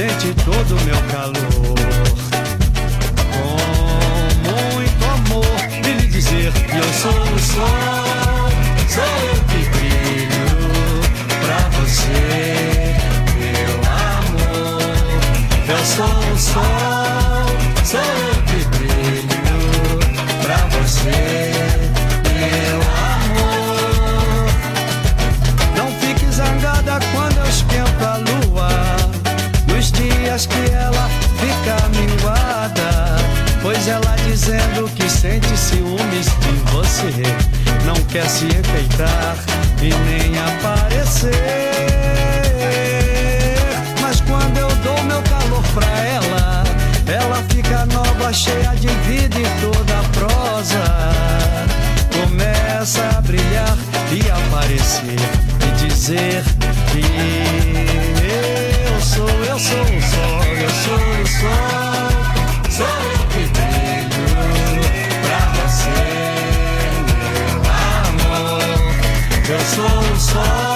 sente todo o meu calor. Com muito amor, ele dizer que eu sou o sol, sou eu que brilho pra você, meu amor. Eu sou o sol, sou eu que brilho pra você. sente ciúmes de você, não quer se enfeitar e nem aparecer. Mas quando eu dou meu calor pra ela, ela fica nova, cheia de vida e toda prosa. Começa a brilhar e aparecer e dizer que eu sou, eu sou o sol, eu sou o sol. just slow, song.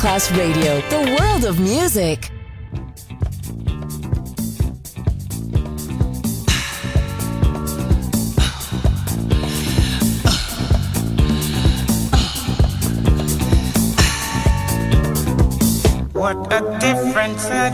Masterclass Radio, the world of music. What a difference a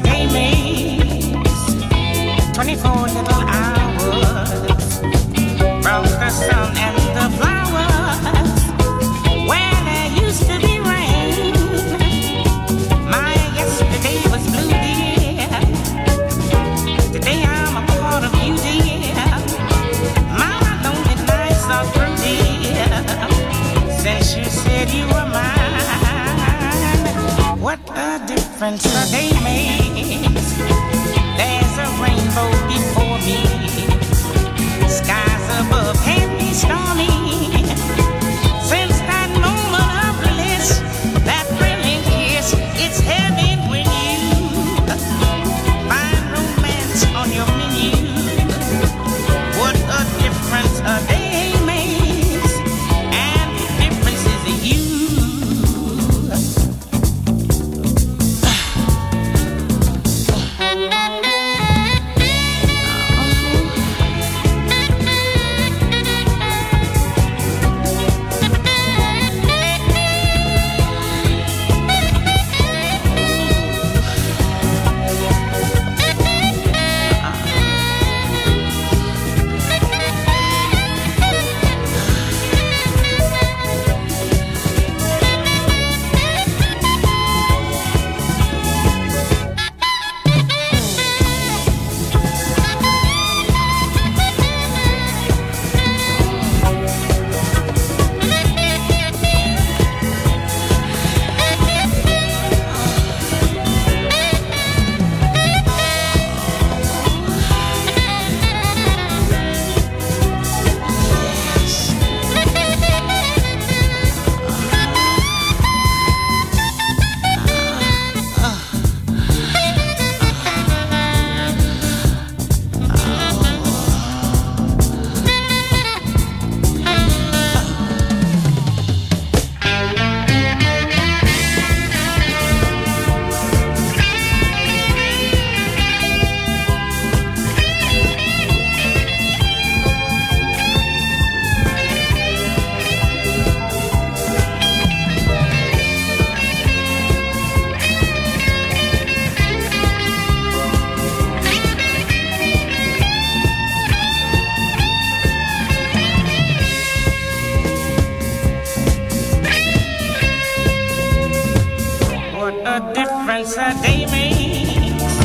a day makes.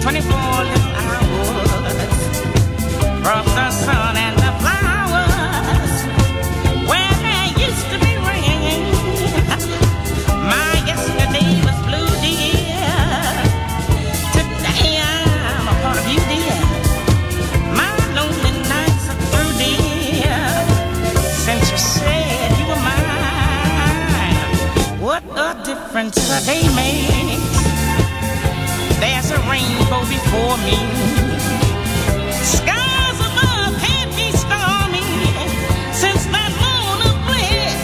24 little hours from the sun and the flowers. Where there used to be rain, my yesterday was blue, dear. Today I'm a part of you, dear. My lonely nights are through, dear. Since you said you were mine. What a difference a day makes. Before me. Skies above can't be stormy. Since that moon of bliss,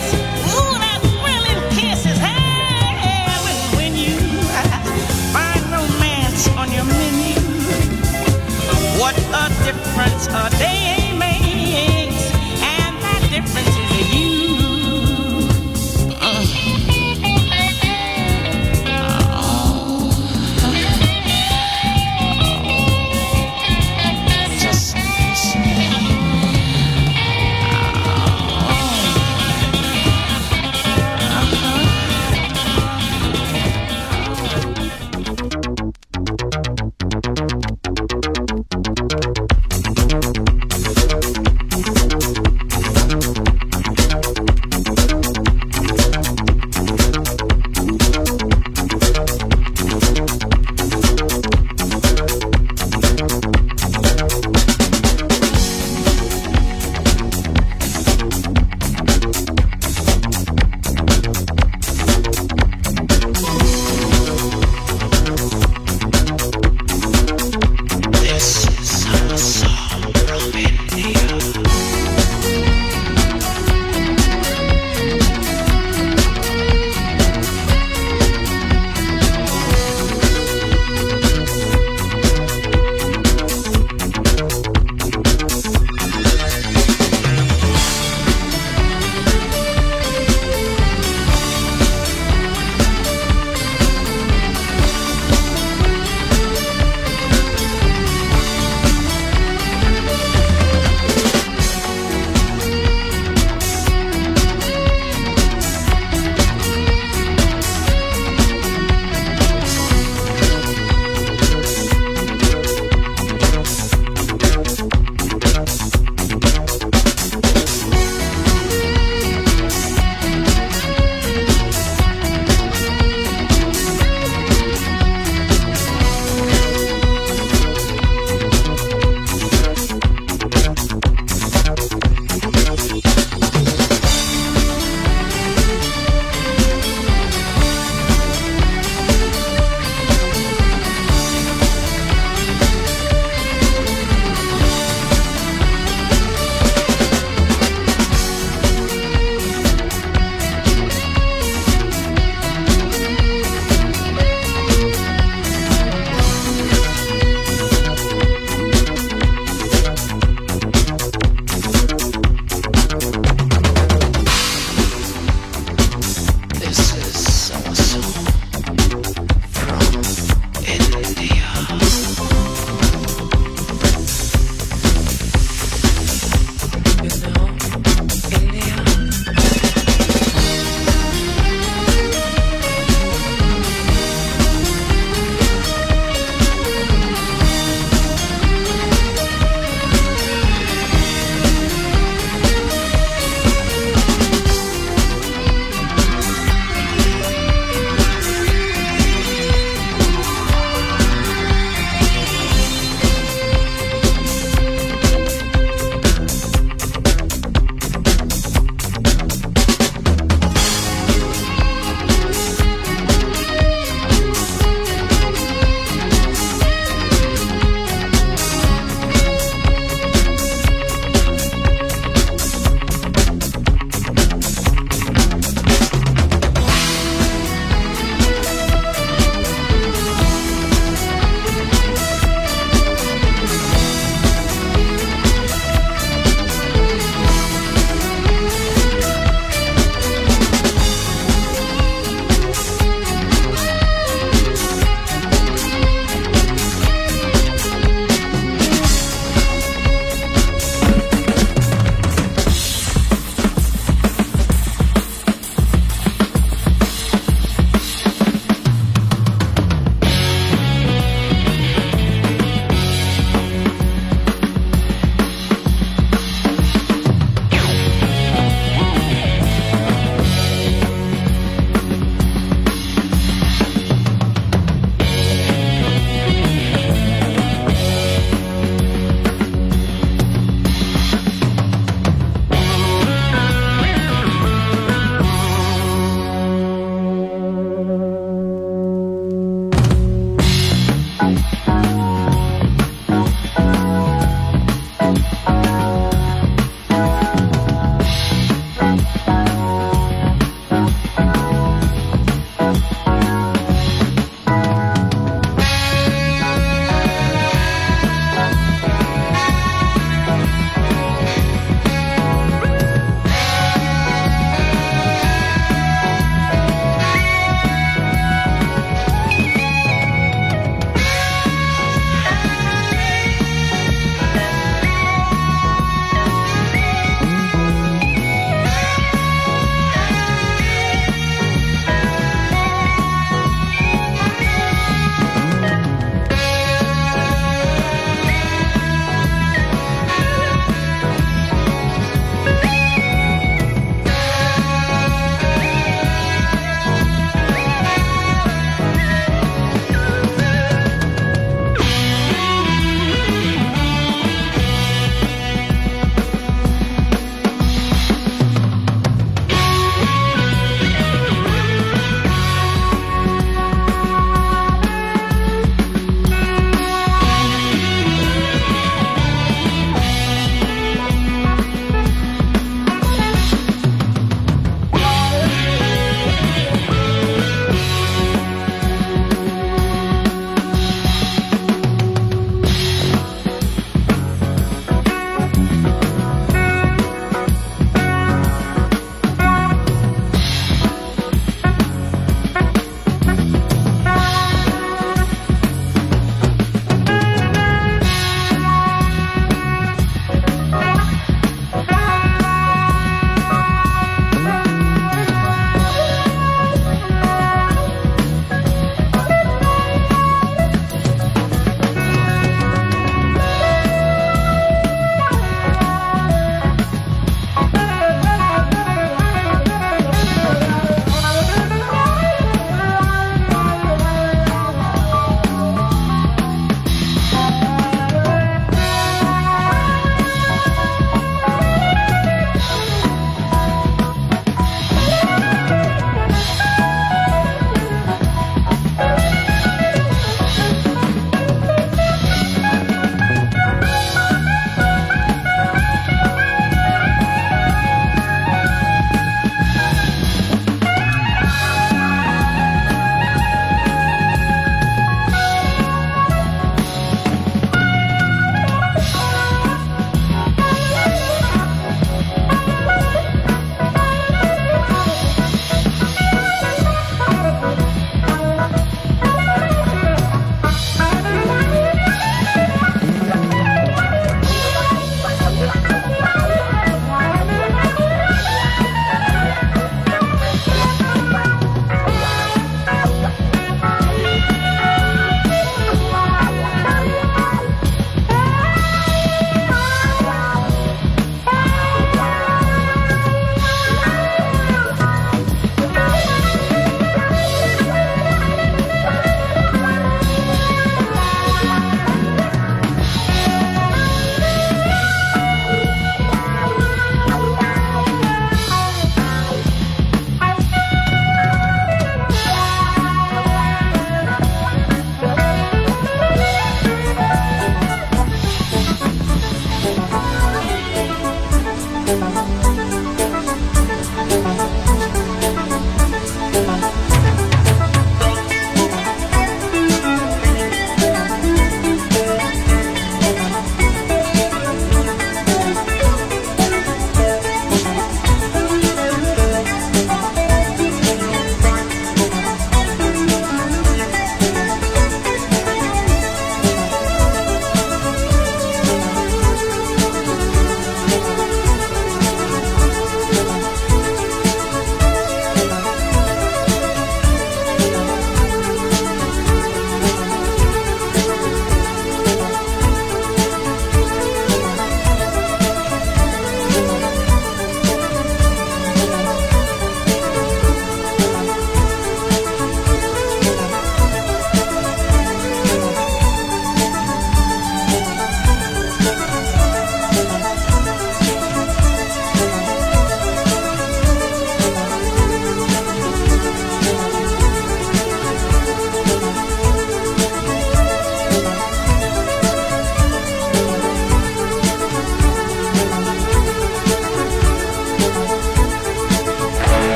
ooh, that thrilling kiss is heaven when you find romance on your menu. What a difference a day makes, and that difference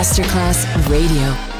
Masterclass Radio.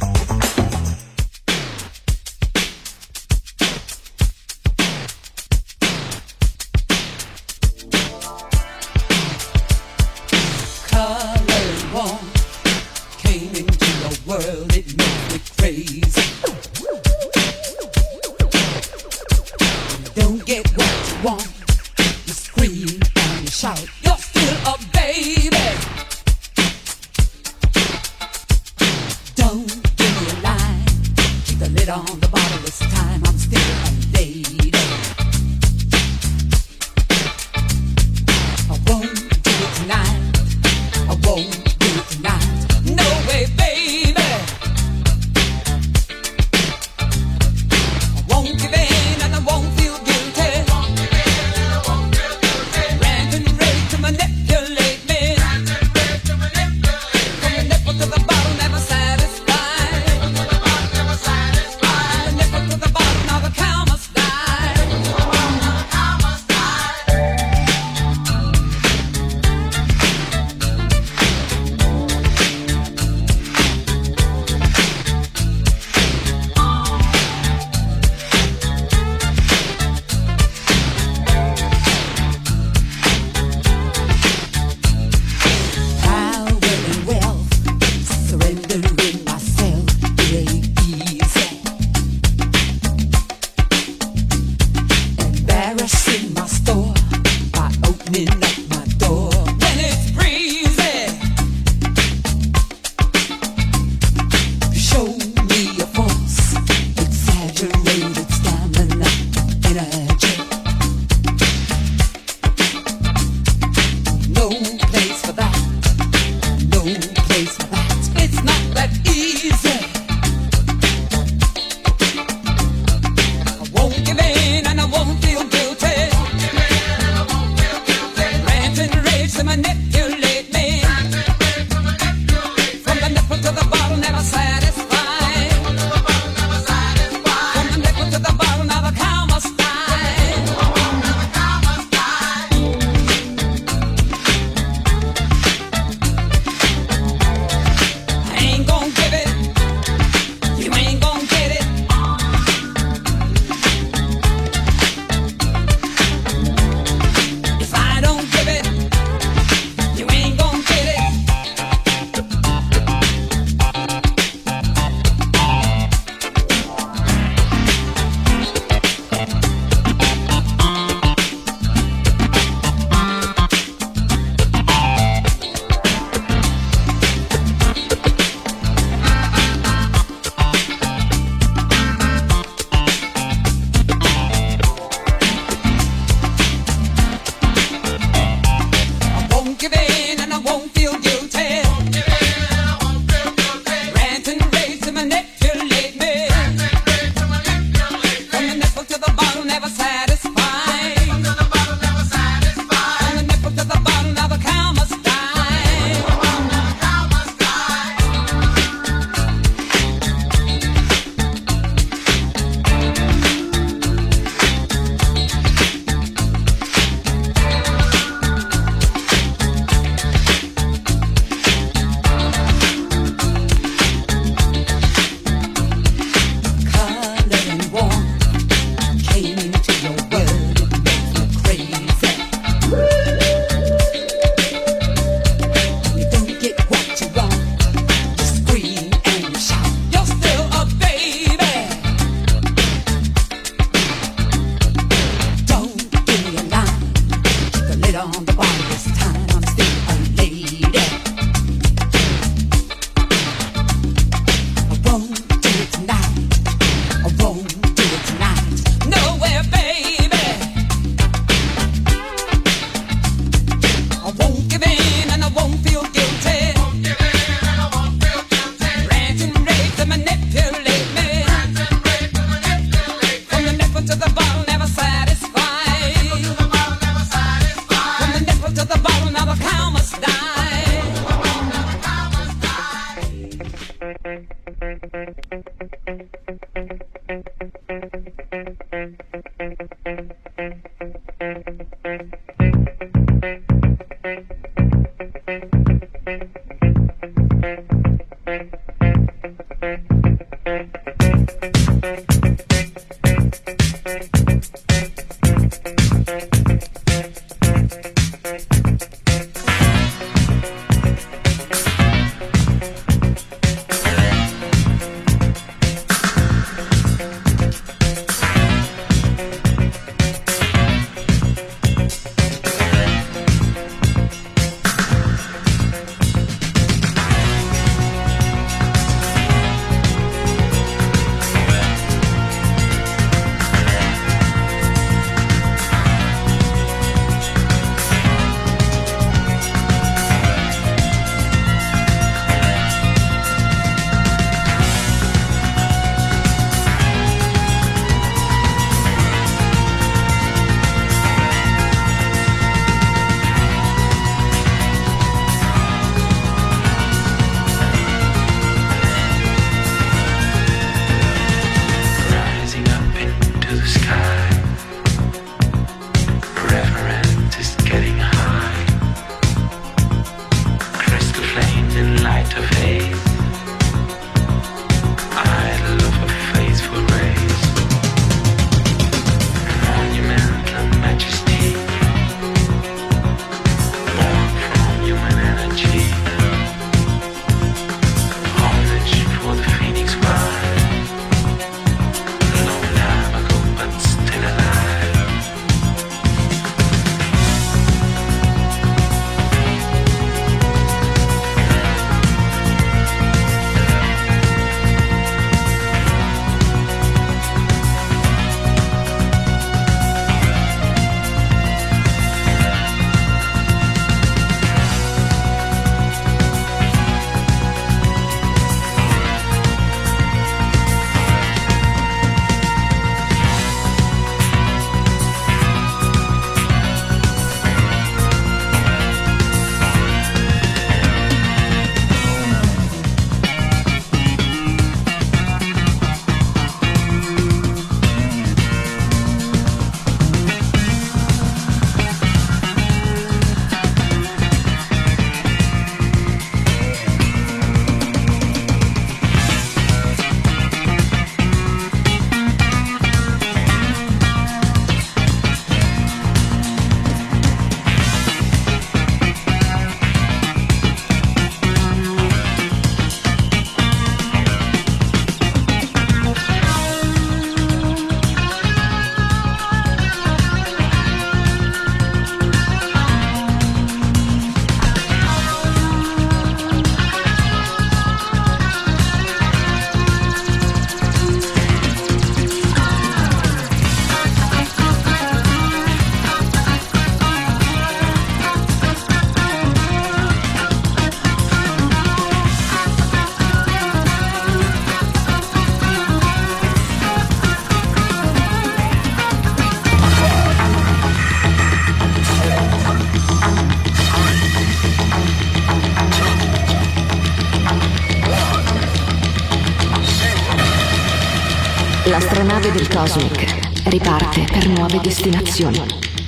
L'astronave del Cosmic riparte per nuove destinazioni,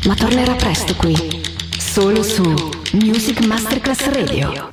ma tornerà presto qui, solo su Music Masterclass Radio.